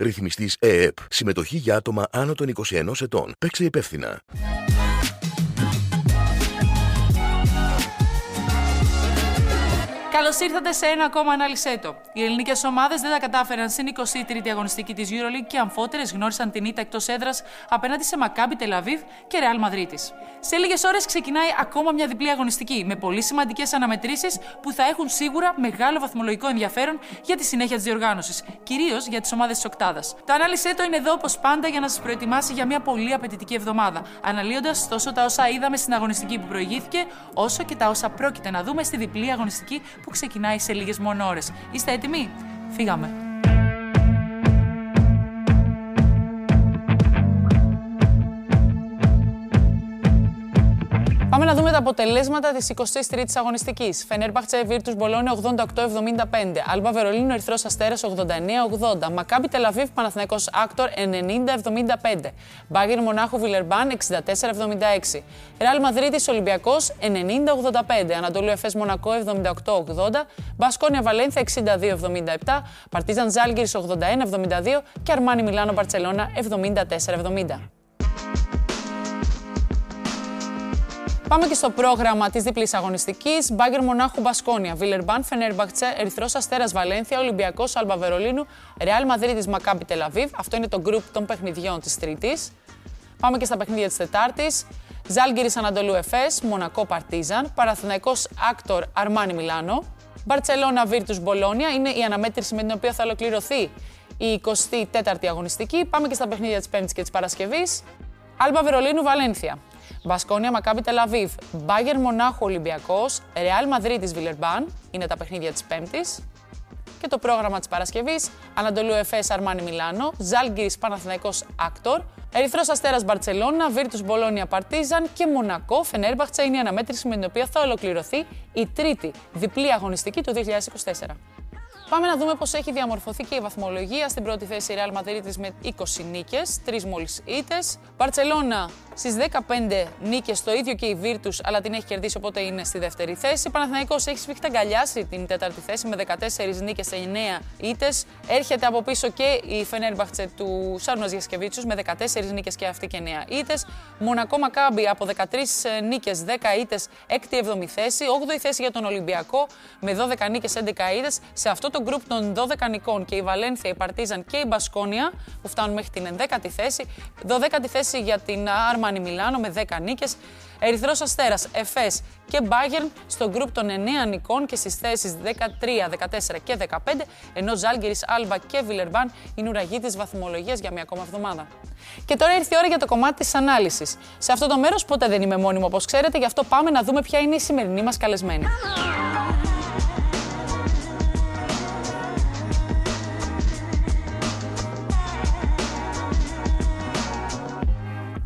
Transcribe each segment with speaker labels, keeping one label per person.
Speaker 1: Ρυθμιστής ΕΕΠ. Συμμετοχή για άτομα άνω των 21 ετών. Παίξε υπεύθυνα.
Speaker 2: Καλώς ήρθατε σε ένα ακόμα ανάλυση Οι ελληνικές ομάδες δεν τα κατάφεραν στην 23η αγωνιστική της Euroleague και αμφότερες γνώρισαν την ήττα εκτός έδρας απέναντι σε Μακάμπι Τελαβίβ και Ρεάλ Μαδρίτης. Σε λίγες ώρες ξεκινάει ακόμα μια διπλή αγωνιστική με πολύ σημαντικές αναμετρήσεις που θα έχουν σίγουρα μεγάλο βαθμολογικό ενδιαφέρον για τη συνέχεια της διοργάνωσης, κυρίως για τις ομάδες της Οκτάδας. Το ανάλυση είναι εδώ όπως πάντα για να σας προετοιμάσει για μια πολύ απαιτητική εβδομάδα, αναλύοντας τόσο τα όσα είδαμε στην αγωνιστική που προηγήθηκε, όσο και τα όσα πρόκειται να δούμε στη διπλή αγωνιστική που ξεκινάει σε λίγες μόνο ώρες. Είστε έτοιμοι; Φύγαμε! Να δούμε τα αποτελέσματα της 23η αγωνιστικής. Φενέρμπαχτσε Βίρτους Μπολόνια 88-75. Αλμπα Βερολίνο Ερυθρός Αστέρας 89-80. Μακάμπι Τελαβίβ Παναθυναϊκό Άκτορ 90-75. Μπάγκερ Μονάχου Βιλερμπάν 64-76. Ρεάλ Μαδρίτης Ολυμπιακός 90-85. Ανατολού Εφέ Μονακό 78-80. Μπασκόνια Βαλένθια 62-77. Παρτίζαν Ζάλγκυρης 81-72 και Αρμάνι Μιλάνο Μπαρσελόνα 74-70. Πάμε και στο πρόγραμμα της διπλής αγωνιστικής. Μπάγκερ Μονάχου Μπασκόνια, Βιλερμπάν, Φενέρμπαχτσε, Ερυθρός Αστέρας Βαλένθια, Ολυμπιακός Αλμπα Βερολίνου, Ρεάλ Μαδρίτης Μακάμπι Τελαβίβ. Αυτό είναι το γκρουπ των παιχνιδιών της Τρίτης. Πάμε και στα παιχνίδια της Τετάρτης. Ζαλγκίρις Αναντολού Εφές, Μονακό Παρτίζαν, Παναθηναϊκός Άκτορ Αρμάνι Μιλάνο, Μπαρσελόνα Βίρτους Μπολόνια είναι η αναμέτρηση με την οποία θα ολοκληρωθεί η 24η αγωνιστική. Πάμε και στα παιχνίδια της Πέμπτης και της Παρασκευής. Άλμπα Βερολίνου Βαλένθια. Μπασκόνια Μακάμπι Τελαβίβ, Μπάγερν Μονάχου Ολυμπιακός, Ρεάλ Μαδρίτη Βιλερμπάν. Είναι τα παιχνίδια της Πέμπτης. Και το πρόγραμμα της Παρασκευής, Αναντολού Εφές Αρμάνι Μιλάνο, Ζαλγκίρις Παναθηναϊκός Άκτορ, Ερυθρός Αστέρας Μπαρσελόνα, Βίρτους Μπολόνια Παρτίζαν. Και Μονακό Φενέρμπαχτσα. Είναι η αναμέτρηση με την οποία θα ολοκληρωθεί η τρίτη διπλή αγωνιστική του 2024. Πάμε να δούμε πώς έχει διαμορφωθεί και η βαθμολογία. Στην πρώτη θέση η Real Madrid με 20 νίκες, 3 μόλις ήττες. Μπαρσελόνα στις 15 νίκες, το ίδιο και η Virtus, αλλά την έχει κερδίσει οπότε είναι στη δεύτερη θέση. Παναθηναϊκός έχει σφιχτά αγκαλιάσει την τέταρτη θέση με 14 νίκες σε 9 ήττες. Έρχεται από πίσω και η Φενέρμπαχτσε του Σάρουνας Γιασικεβίτσιους με 14 νίκες και αυτή και 9 ήττες. Μονακό Μακάμπι από 13 νίκες, 10 ήττες, 6η-7η θέση. 8η θέση για τον Ολυμπιακό με 12 νίκες, 11 ήττες. Σε αυτό το το γκρουπ των 12 νικών και η Βαλένθια, η Παρτίζαν και η Μπασκόνια που φτάνουν μέχρι την 11η θέση. 12η θέση για την Άρμανι Μιλάνο με 10 νίκες. Ερυθρός Αστέρας, Εφές και Μπάγερν στο γκρουπ των 9 νικών και στις θέσεις 13, 14 και 15, ενώ Ζάλγκερη, Άλμπα και Βιλερμπάν είναι ουραγοί της βαθμολογίας για μια ακόμα εβδομάδα. Και τώρα ήρθε η ώρα για το κομμάτι της ανάλυσης. Σε αυτό το μέρος ποτέ δεν είμαι μόνιμο όπως ξέρετε, γι' αυτό πάμε να δούμε ποια είναι η σημερινή μας καλεσμένη.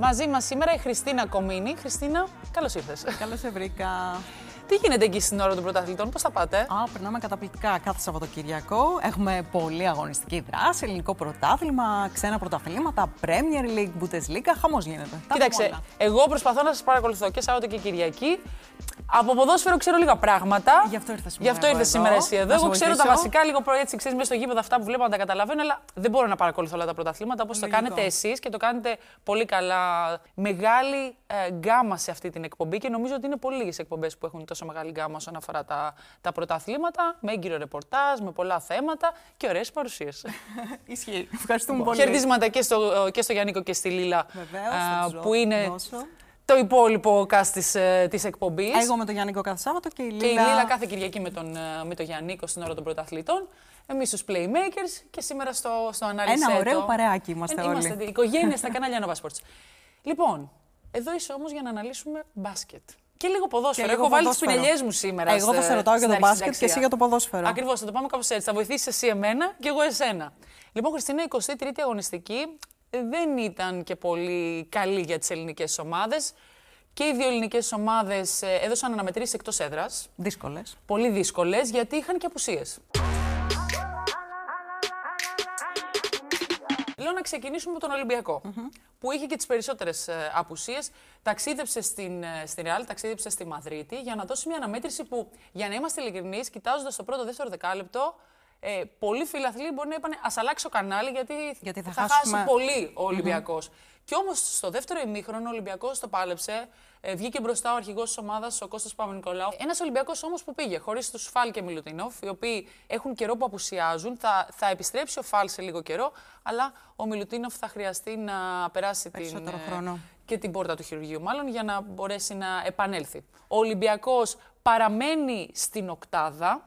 Speaker 2: Μαζί μας σήμερα η Χριστίνα Κομίνη. Χριστίνα, καλώς ήρθες.
Speaker 3: Καλώς σε βρήκα.
Speaker 2: Τι γίνεται εκεί στην ώρα των πρωταθλητών, πώς θα πάτε;
Speaker 3: Α, περνάμε καταπληκτικά κάθε Σαββατοκυριακό. Έχουμε πολύ αγωνιστική δράση, ελληνικό πρωτάθλημα, ξένα πρωταθλήματα, Premier League, Bundesliga. Χαμός γίνεται.
Speaker 2: Κοίταξε, εγώ προσπαθώ να σας παρακολουθώ και Σάββατο και Κυριακή. Από ποδόσφαιρο ξέρω λίγα πράγματα.
Speaker 3: Γι' αυτό ήρθες
Speaker 2: σήμερα. Γι' αυτό ήρθες σήμερα εσύ εδώ. Εγώ ξέρω τα βασικά, λίγο έτσι ξέρεις μέσα στο γήπεδο αυτά που βλέπω να τα καταλαβαίνω, αλλά δεν μπορώ να παρακολουθώ όλα τα πρωταθλήματα όπως το κάνετε εσείς και το κάνετε πολύ καλά. Μεγάλη ε, γκάμα σε αυτή την εκπομπή και νομίζω ότι είναι πολύ λίγες εκπομπές που έχουν τόσο μεγάλη γκάμα όσον αφορά τα, τα πρωταθλήματα, με έγκυρο ρεπορτάζ, με πολλά θέματα και ωραίες παρουσίες.
Speaker 3: Ισχύει. Ευχαριστούμε πολύ.
Speaker 2: Χαιρετίσματα και στο, και στο Γιάννικο και στη Λίλα.
Speaker 3: Βεβαίως,
Speaker 2: που είναι το υπόλοιπο cast της, ε, της εκπομπής.
Speaker 3: Εγώ με τον Γιάννικο κάθε Σάββατο και η Λίλα...
Speaker 2: Και η Λίλα κάθε Κυριακή με τον, ε, με τον Γιάννικο στην ώρα των πρωταθλητών. Εμείς τους Playmakers και σήμερα στο, στο ανάλυση.
Speaker 3: Ένα ωραίο παρεάκι είμαστε όλοι.
Speaker 2: Είμαστε οικογένεια στα κανάλια Nova Sports. Λοιπόν, εδώ είσαι όμως για να αναλύσουμε μπάσκετ. Και λίγο ποδόσφαιρο. Έχω βάλει τις πινελιές μου σήμερα.
Speaker 3: Εγώ θα σε ρωτάω για το μπάσκετ και εσύ για το ποδόσφαιρο.
Speaker 2: Ακριβώς, θα το πάμε κάπω έτσι. Θα βοηθήσει εσύ εμένα και εγώ εσένα. Λοιπόν, Χριστίνα, 23η αγωνιστική δεν ήταν και πολύ καλή για τις ελληνικές ομάδες. Και οι δύο ελληνικές ομάδες ε, έδωσαν αναμετρήσεις εκτός έδρας.
Speaker 3: Δύσκολες.
Speaker 2: Πολύ δύσκολες, γιατί είχαν και απουσίες. Να ξεκινήσουμε με τον Ολυμπιακό, που είχε και τις περισσότερες απουσίες. Ταξίδεψε στην, ε, στην Ρεάλ, ταξίδεψε στη Μαδρίτη για να δώσει μια αναμέτρηση που, για να είμαστε ειλικρινείς, κοιτάζοντας το πρώτο-δεύτερο δεκάλεπτο, ε, πολλοί φιλαθλοί μπορεί να είπαν Α αλλάξω κανάλι γιατί,
Speaker 3: Γιατί θα
Speaker 2: θα,
Speaker 3: χάσουμε-
Speaker 2: χάσει πολύ ο ολυμπιακο Και όμως στο δεύτερο ημίχρονο ο Ολυμπιακός το πάλεψε. Ε, βγήκε μπροστά ο αρχηγός της ομάδας, ο Κώστας Παπα-Νικολάου. Ένας Ολυμπιακός όμως που πήγε χωρίς τους Φάλ και Μιλουτινόφ, οι οποίοι έχουν καιρό που απουσιάζουν. Θα, θα επιστρέψει ο Φάλ σε λίγο καιρό, αλλά ο Μιλουτίνοφ θα χρειαστεί να περάσει την,
Speaker 3: Περισσότερο
Speaker 2: ε,
Speaker 3: χρόνο.
Speaker 2: και την πόρτα του χειρουργείου, μάλλον για να μπορέσει να επανέλθει. Ο Ολυμπιακός παραμένει στην οκτάδα.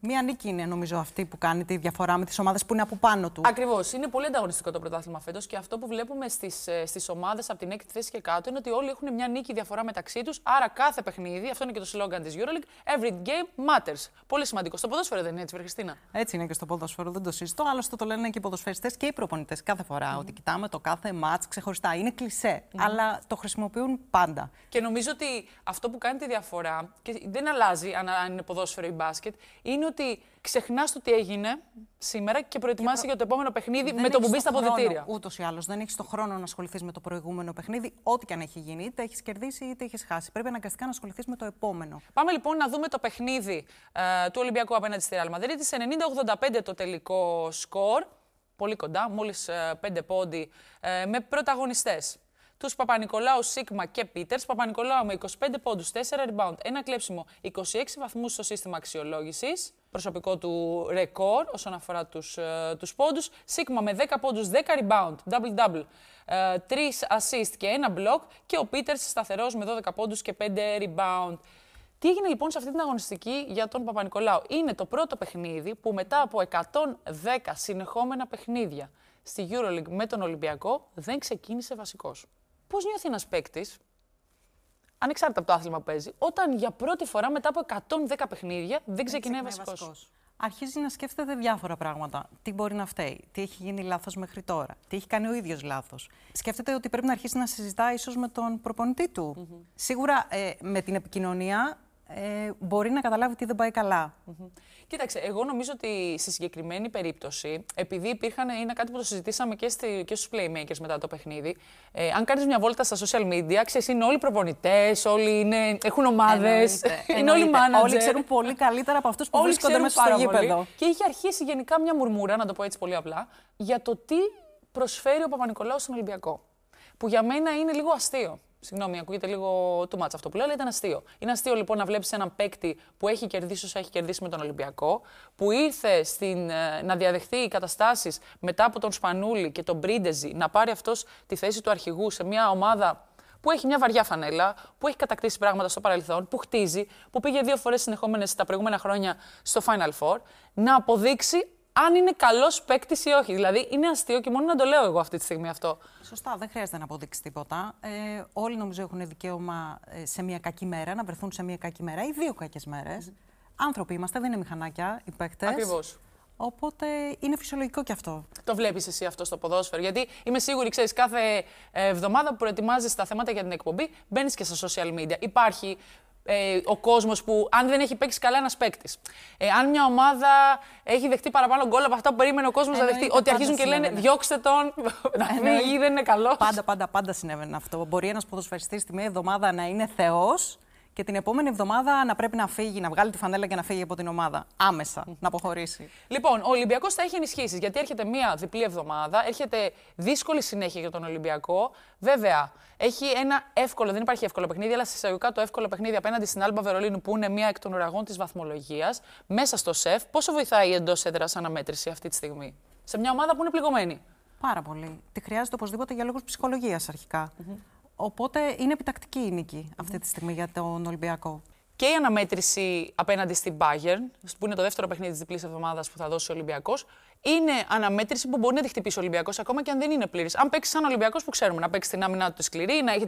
Speaker 3: Μία νίκη είναι νομίζω αυτή που κάνει τη διαφορά με τις ομάδες που είναι από πάνω του.
Speaker 2: Ακριβώς. Είναι πολύ ανταγωνιστικό το πρωτάθλημα φέτος και αυτό που βλέπουμε στις στις ομάδες από την έκτη θέση και κάτω είναι ότι όλοι έχουν μια νίκη διαφορά μεταξύ τους. Άρα κάθε παιχνίδι, αυτό είναι και το σλόγκαν της Euroleague, every game matters. Πολύ σημαντικό. Στο ποδόσφαιρο δεν είναι έτσι, Χριστίνα;
Speaker 3: Έτσι είναι και στο ποδόσφαιρο, δεν το συζητώ. Άλλωστε το λένε και οι ποδοσφαιριστές και οι προπονητές κάθε φορά. Ότι κοιτάμε το κάθε ματς ξεχωριστά. Είναι κλισέ, αλλά το χρησιμοποιούν πάντα.
Speaker 2: Και νομίζω ότι αυτό που κάνει τη διαφορά, και δεν αλλάζει αν, αν είναι ποδόσφαιρο ή μπάσκετ, είναι ότι ξεχνάς το τι έγινε σήμερα και προετοιμάσαι για το επόμενο παιχνίδι με το που μπεις στα αποδητήρια.
Speaker 3: Ούτως ή άλλως δεν έχεις το χρόνο να ασχοληθείς με το προηγούμενο παιχνίδι, ό,τι και αν έχει γίνει. Είτε έχεις κερδίσει είτε έχεις χάσει. Πρέπει αναγκαστικά να ασχοληθείς με το επόμενο.
Speaker 2: Πάμε λοιπόν να δούμε το παιχνίδι ε, του Ολυμπιακού απέναντι στη Real Madrid. Σε 90-85 το τελικό σκορ. Πολύ κοντά, μόλις 5 πόντι, ε, με πρωταγωνιστές. Τους Παπα-Νικολάου, Σίγμα και Πίτερς. Παπα-Νικολάου με 25 πόντους, 4 rebound, ένα κλέψιμο, 26 βαθμούς στο σύστημα αξιολόγησης. Προσωπικό του ρεκόρ όσον αφορά τους τους πόντους. Σίγμα με 10 πόντους, 10 rebound, double-double. 3 assist και ένα block. Και ο Πίτερς σταθερός με 12 πόντους και 5 rebound. Τι έγινε λοιπόν σε αυτή την αγωνιστική για τον Παπα-Νικολάου; Είναι το πρώτο παιχνίδι που μετά από 110 συνεχόμενα παιχνίδια στη EuroLeague με τον Ολυμπιακό δεν ξεκίνησε βασικός. Πώς νιώθει ένας παίκτης, ανεξάρτητα από το άθλημα που παίζει, όταν για πρώτη φορά μετά από 110 παιχνίδια δεν ξεκινάει βασικός;
Speaker 3: Αρχίζει να σκέφτεται διάφορα πράγματα. Τι μπορεί να φταίει, τι έχει γίνει λάθος μέχρι τώρα, τι έχει κάνει ο ίδιος λάθος. Σκέφτεται ότι πρέπει να αρχίσει να συζητά ίσως με τον προπονητή του. Σίγουρα ε, με την επικοινωνία ε, μπορεί να καταλάβει τι δεν πάει καλά.
Speaker 2: Κοίταξε, εγώ νομίζω ότι στη συγκεκριμένη περίπτωση, επειδή υπήρχαν, είναι κάτι που το συζητήσαμε και, στη, και στους playmakers μετά το παιχνίδι, ε, αν κάνεις μια βόλτα στα social media, ξέρεις, είναι όλοι προπονητές, όλοι είναι, έχουν ομάδες,
Speaker 3: Εννοείται,
Speaker 2: είναι όλοι
Speaker 3: εννοείται.
Speaker 2: manager.
Speaker 3: Όλοι ξέρουν πολύ καλύτερα από αυτούς που
Speaker 2: Όλοι
Speaker 3: βρίσκονται
Speaker 2: ξέρουν
Speaker 3: μέσα στο
Speaker 2: πάρα πολύ.
Speaker 3: γήπεδο.
Speaker 2: Και είχε αρχίσει γενικά μια μουρμούρα, να το πω έτσι πολύ απλά, για το τι προσφέρει ο Παπα-Νικολάου στον Ολυμπιακό. Που για μένα είναι λίγο αστείο. Συγγνώμη, ακούγεται λίγο του μάτσα αυτό που λέω, αλλά ήταν αστείο. Είναι αστείο λοιπόν να βλέπεις έναν παίκτη που έχει κερδίσει όσα έχει κερδίσει με τον Ολυμπιακό, που ήρθε στην, ε, να διαδεχθεί καταστάσεις μετά από τον Σπανούλη και τον Μπρίντεζι, να πάρει αυτός τη θέση του αρχηγού σε μια ομάδα που έχει μια βαριά φανέλα, που έχει κατακτήσει πράγματα στο παρελθόν, που χτίζει, που πήγε δύο φορές συνεχόμενες τα προηγούμενα χρόνια στο Final Four, να αποδείξει αν είναι καλός παίκτης ή όχι. Δηλαδή είναι αστείο και μόνο να το λέω εγώ αυτή τη στιγμή αυτό.
Speaker 3: Σωστά, δεν χρειάζεται να αποδείξεις τίποτα. Ε, όλοι νομίζω έχουν δικαίωμα ε, σε μια κακή μέρα να βρεθούν σε μια κακή μέρα ή δύο κακές μέρες. Άνθρωποι είμαστε, δεν είναι μηχανάκια οι παίκτες.
Speaker 2: Ακριβώς.
Speaker 3: Οπότε είναι φυσιολογικό κι αυτό.
Speaker 2: Το βλέπεις εσύ αυτό στο ποδόσφαιρο. Γιατί είμαι σίγουρη, ξέρεις, κάθε ε, εβδομάδα που προετοιμάζεις τα θέματα για την εκπομπή, μπαίνεις και στα social media. Υπάρχει ε, ο κόσμος που, αν δεν έχει παίξει καλά ένας παίκτης, ε, αν μια ομάδα έχει δεχτεί παραπάνω γκολ από αυτά που περίμενε ο κόσμος να
Speaker 3: Εννοείται,
Speaker 2: δεχτεί, ότι
Speaker 3: πάντα
Speaker 2: αρχίζουν και λένε
Speaker 3: συνέβαινε.
Speaker 2: διώξτε τον, να
Speaker 3: Εννοείται.
Speaker 2: φύγει, δεν είναι καλός.
Speaker 3: Πάντα, πάντα, πάντα συνέβαινε αυτό. Μπορεί ένας ποδοσφαιριστής τη μία εβδομάδα να είναι θεός και την επόμενη εβδομάδα να πρέπει να φύγει, να βγάλει τη φανέλα και να φύγει από την ομάδα. Άμεσα να αποχωρήσει.
Speaker 2: Λοιπόν, ο Ολυμπιακός θα έχει ενισχύσεις γιατί έρχεται μία διπλή εβδομάδα, έρχεται δύσκολη συνέχεια για τον Ολυμπιακό. Βέβαια, έχει ένα εύκολο, δεν υπάρχει εύκολο παιχνίδι, αλλά συσταγωγικά το εύκολο παιχνίδι απέναντι στην Άλμπα Βερολίνου που είναι μία εκ των ουραγών της βαθμολογίας, μέσα στο σεφ. Πόσο βοηθάει η εντός έδρας αναμέτρηση αυτή τη στιγμή, σε μια ομάδα που είναι πληγωμένη.
Speaker 3: Πάρα πολύ. Τη χρειάζεται οπωσδήποτε για λόγους ψυχολογίας αρχικά. Οπότε είναι επιτακτική η νίκη αυτή τη στιγμή για τον Ολυμπιακό.
Speaker 2: Και η αναμέτρηση απέναντι στην Bayern, που είναι το δεύτερο παιχνίδι της διπλής εβδομάδας που θα δώσει ο Ολυμπιακός, είναι αναμέτρηση που μπορεί να τη χτυπήσει ο Ολυμπιακός ακόμα και αν δεν είναι πλήρης. Αν παίξει σαν Ολυμπιακός που ξέρουμε, να παίξει την άμυνά του τη σκληρή, να έχει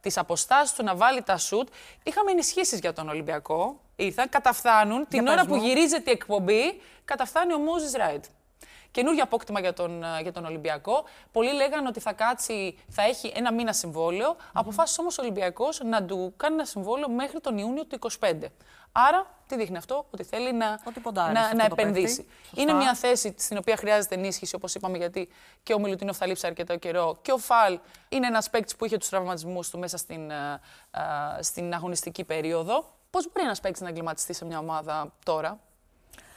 Speaker 2: τις αποστάσεις του, να βάλει τα σουτ. Είχαμε ενισχύσεις για τον Ολυμπιακό. Ήρθαν, καταφθάνουν. την
Speaker 3: πες
Speaker 2: ώρα που
Speaker 3: μου.
Speaker 2: γυρίζεται η εκπομπή, καταφθάνει ο Μόζη Ράιτ. Καινούργιο απόκτημα για τον, ε, για τον Ολυμπιακό. Πολλοί λέγανε ότι θα κάτσει, θα έχει ένα μήνα συμβόλαιο. Αποφάσισε όμως ο Ολυμπιακός να του κάνει ένα συμβόλαιο μέχρι τον Ιούνιο του 25. Άρα, τι δείχνει αυτό, ότι θέλει να,
Speaker 3: Ότι ποντάρει σε
Speaker 2: να,
Speaker 3: αυτό
Speaker 2: να
Speaker 3: το
Speaker 2: επενδύσει.
Speaker 3: παίκτη. Σωστά.
Speaker 2: Είναι μια θέση στην οποία χρειάζεται ενίσχυση, όπως είπαμε, γιατί και ο Μιλουτίνοφ θα λείψει αρκετό καιρό. Και ο Φαλ είναι ένας παίκτης που είχε τους τραυματισμούς του μέσα στην, ε, ε, στην αγωνιστική περίοδο. Πώς μπορεί ένας παίκτης να εγκληματιστεί σε μια ομάδα τώρα,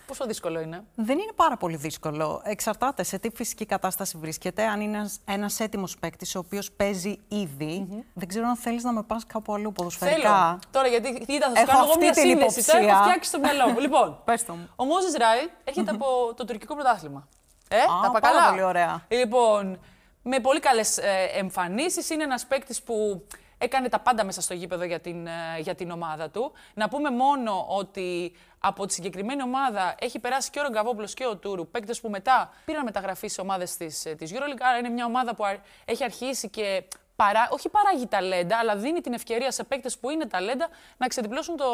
Speaker 2: Πόσο δύσκολο είναι;
Speaker 3: Δεν είναι πάρα πολύ δύσκολο. Εξαρτάται σε τι φυσική κατάσταση βρίσκεται. Αν είναι ένας έτοιμος παίκτης, ο οποίος παίζει ήδη. Δεν ξέρω αν θέλεις να με πας κάπου αλλού ποδοσφαιρικά.
Speaker 2: Θέλω. Τώρα, γιατί κοίτα, θα σου κάνω εγώ μια σύνδεση. Τώρα έχω φτιάξει το μυαλό μου. λοιπόν, ο Μόζες Ράι έρχεται από το τουρκικό πρωτάθλημα. Ε, Α, τα
Speaker 3: πάρα καλά; πολύ ωραία.
Speaker 2: Λοιπόν, με πολύ καλές ε, εμφανίσεις. Είναι ένας παίκτης που έκανε τα πάντα μέσα στο γήπεδο για την, ε, για την ομάδα του. Να πούμε μόνο ότι από τη συγκεκριμένη ομάδα έχει περάσει και ο Ρογκαβόπουλος και ο Τούρου, παίκτες που μετά πήραν μεταγραφή σε ομάδες της της ε, Euroleague. Άρα είναι μια ομάδα που έχει αρχίσει και παρά, όχι παράγει ταλέντα, αλλά δίνει την ευκαιρία σε παίκτες που είναι ταλέντα να ξεδιπλώσουν το,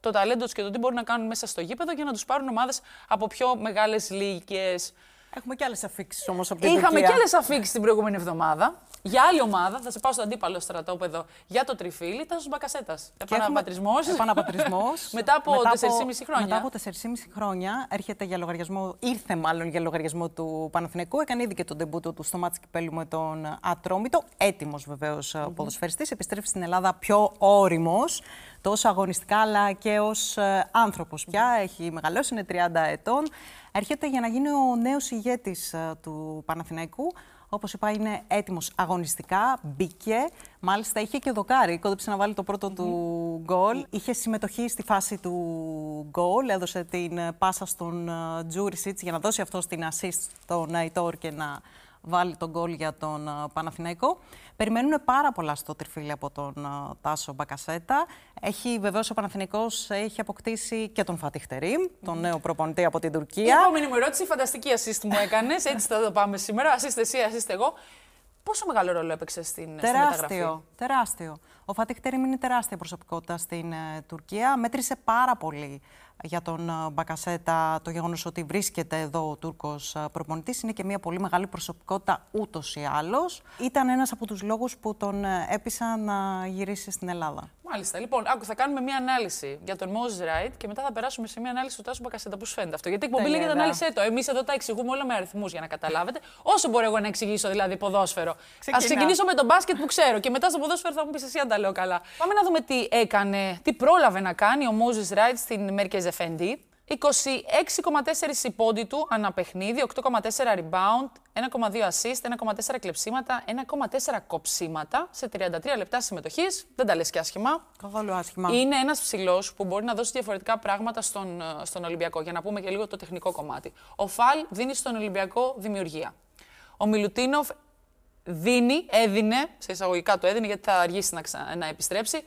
Speaker 2: το ταλέντο τους και το τι μπορούν να κάνουν μέσα στο γήπεδο για να τους πάρουν ομάδες από πιο μεγάλες λίγε.
Speaker 3: Έχουμε και άλλες αφήξεις όμως από την
Speaker 2: Είχαμε και άλλες αφήξεις την προηγούμενη εβδομάδα. Για άλλη ομάδα, θα σε πάω στο αντίπαλο στρατόπεδο για το τριφύλι, ήταν στου Μπακασέτας. Επαναπατρισμό.
Speaker 3: Επαναπατρισμός.
Speaker 2: μετά από 4,5 χρόνια.
Speaker 3: Μετά από 4,5 χρόνια έρχεται για λογαριασμό, ήρθε μάλλον για λογαριασμό του Παναθηναϊκού. Έκανε ήδη και τον τεμπούτο του στο μάτι κυπέλου με τον Ατρόμητο. Έτοιμος βεβαίως mm-hmm. ποδοσφαιριστής. Επιστρέφει στην Ελλάδα πιο όριμος, τόσο αγωνιστικά αλλά και ως ε, άνθρωπος πια. Έχει μεγαλώσει, είναι 30 ετών. Έρχεται για να γίνει ο νέος ηγέτης ε, του Παναθηναϊκού. Όπως είπα, είναι έτοιμος αγωνιστικά. Μπήκε. Μάλιστα, είχε και δοκάρι. Κόντεψε να βάλει το πρώτο του γκολ. Είχε συμμετοχή στη φάση του γκολ. Έδωσε την πάσα στον ε, Τζούρισιτ για να δώσει αυτό την assist στον Ναϊτόρ και να βάλει τον γκολ για τον Παναθηναϊκό. Περιμένουν πάρα πολλά στο τριφύλι από τον Τάσο Μπακασέτα. Έχει βεβαίως ο Παναθηναϊκός έχει αποκτήσει και τον Φατιχτερήμ, τον νέο προπονητή από την Τουρκία. Η
Speaker 2: επόμενη μου ερώτηση, φανταστική assist μου έκανες. Έτσι θα το πάμε σήμερα. Assist εσύ, assist εγώ. Πόσο μεγάλο ρόλο έπαιξε στην,
Speaker 3: τεράστιο,
Speaker 2: στην μεταγραφή;
Speaker 3: Τεράστιο. Ο Φατιχτερήμ είναι τεράστια προσωπικότητα στην ε, Τουρκία. Μέτρησε πάρα πολύ για τον ε, Μπακασέτα το γεγονός ότι βρίσκεται εδώ ο Τούρκος ε, προπονητής. Είναι και μια πολύ μεγάλη προσωπικότητα ούτως ή άλλως. Ήταν ένας από τους λόγους που τον ε, έπεισαν να γυρίσει στην Ελλάδα.
Speaker 2: Μάλιστα. Λοιπόν, άκου, θα κάνουμε μια ανάλυση για τον Μόζ Ράιτ και μετά θα περάσουμε σε μια ανάλυση του Τάσου Μπακασέτα. Πώς φαίνεται αυτό; Γιατί η εκπομπή λέγεται ανάλυση το. Εμείς εδώ τα εξηγούμε όλα με αριθμούς για να καταλάβετε. Όσο μπορώ εγώ να εξηγήσω δηλαδή ποδόσφαιρο. Α ξεκινήσω με τον μπάσκετ που ξέρω και μετά στο ποδόσφαιρο θα μου πεις εσύ αν τα λέω καλά. Πάμε να δούμε τι έκανε, τι πρόλαβε να κάνει ο Μόζ Ράιτ στην Μέρκεζ Εφέντη. 26,4 υπόντι του ανά παιχνίδι, 8,4 rebound, 1,2 assist, 1,4 κλεψίματα, 1,4 κοψίματα σε 33 λεπτά συμμετοχής. Δεν τα λες και άσχημα.
Speaker 3: Καθόλου άσχημα.
Speaker 2: Είναι ένας ψηλός που μπορεί να δώσει διαφορετικά πράγματα στον, ε, στον Ολυμπιακό. Για να πούμε και λίγο το τεχνικό κομμάτι. Ο Φαλ δίνει στον Ολυμπιακό δημιουργία. Ο Μιλουτίνοφ δίνει, έδινε, σε εισαγωγικά το έδινε γιατί θα αργήσει να, να επιστρέψει,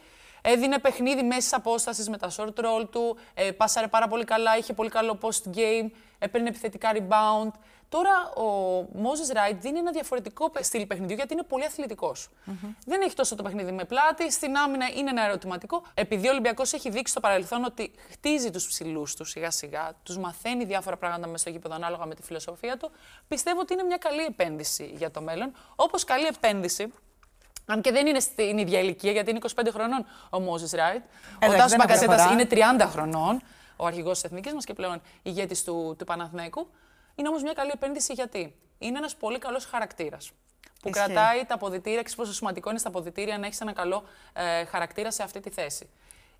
Speaker 2: Έδινε παιχνίδι μέσα απόστασης με τα short roll του. Ε, πάσαρε πάρα πολύ καλά, είχε πολύ καλό post game, έπαιρνε επιθετικά rebound. Τώρα ο Moses Wright δίνει ένα διαφορετικό στυλ παιχνιδιού γιατί είναι πολύ Δεν έχει τόσο το παιχνίδι με πλάτη. Στην άμυνα είναι ένα ερωτηματικό. Επειδή ο Ολυμπιακός έχει δείξει στο παρελθόν ότι χτίζει τους ψηλούς του σιγά σιγά, τους μαθαίνει διάφορα πράγματα μέσα στο γήπεδο ανάλογα με τη φιλοσοφία του, πιστεύω ότι είναι μια καλή επένδυση για το μέλλον. Όπως καλή επένδυση αν και δεν είναι στην ίδια ηλικία, γιατί είναι 25 χρονών ο Μόζε Ράιτ. Ο Τάσος Μπακασέτα είναι 30 χρονών, ο αρχηγός της εθνικής μας και πλέον ηγέτης του, του Παναθηναϊκού. Είναι όμως μια καλή επένδυση γιατί είναι ένας πολύ καλός χαρακτήρας. Που Ισχύει. κρατάει τα αποδητήρια, ξέρεις πόσο σημαντικό είναι στα αποδητήρια να έχεις ένα καλό ε, χαρακτήρα σε αυτή τη θέση.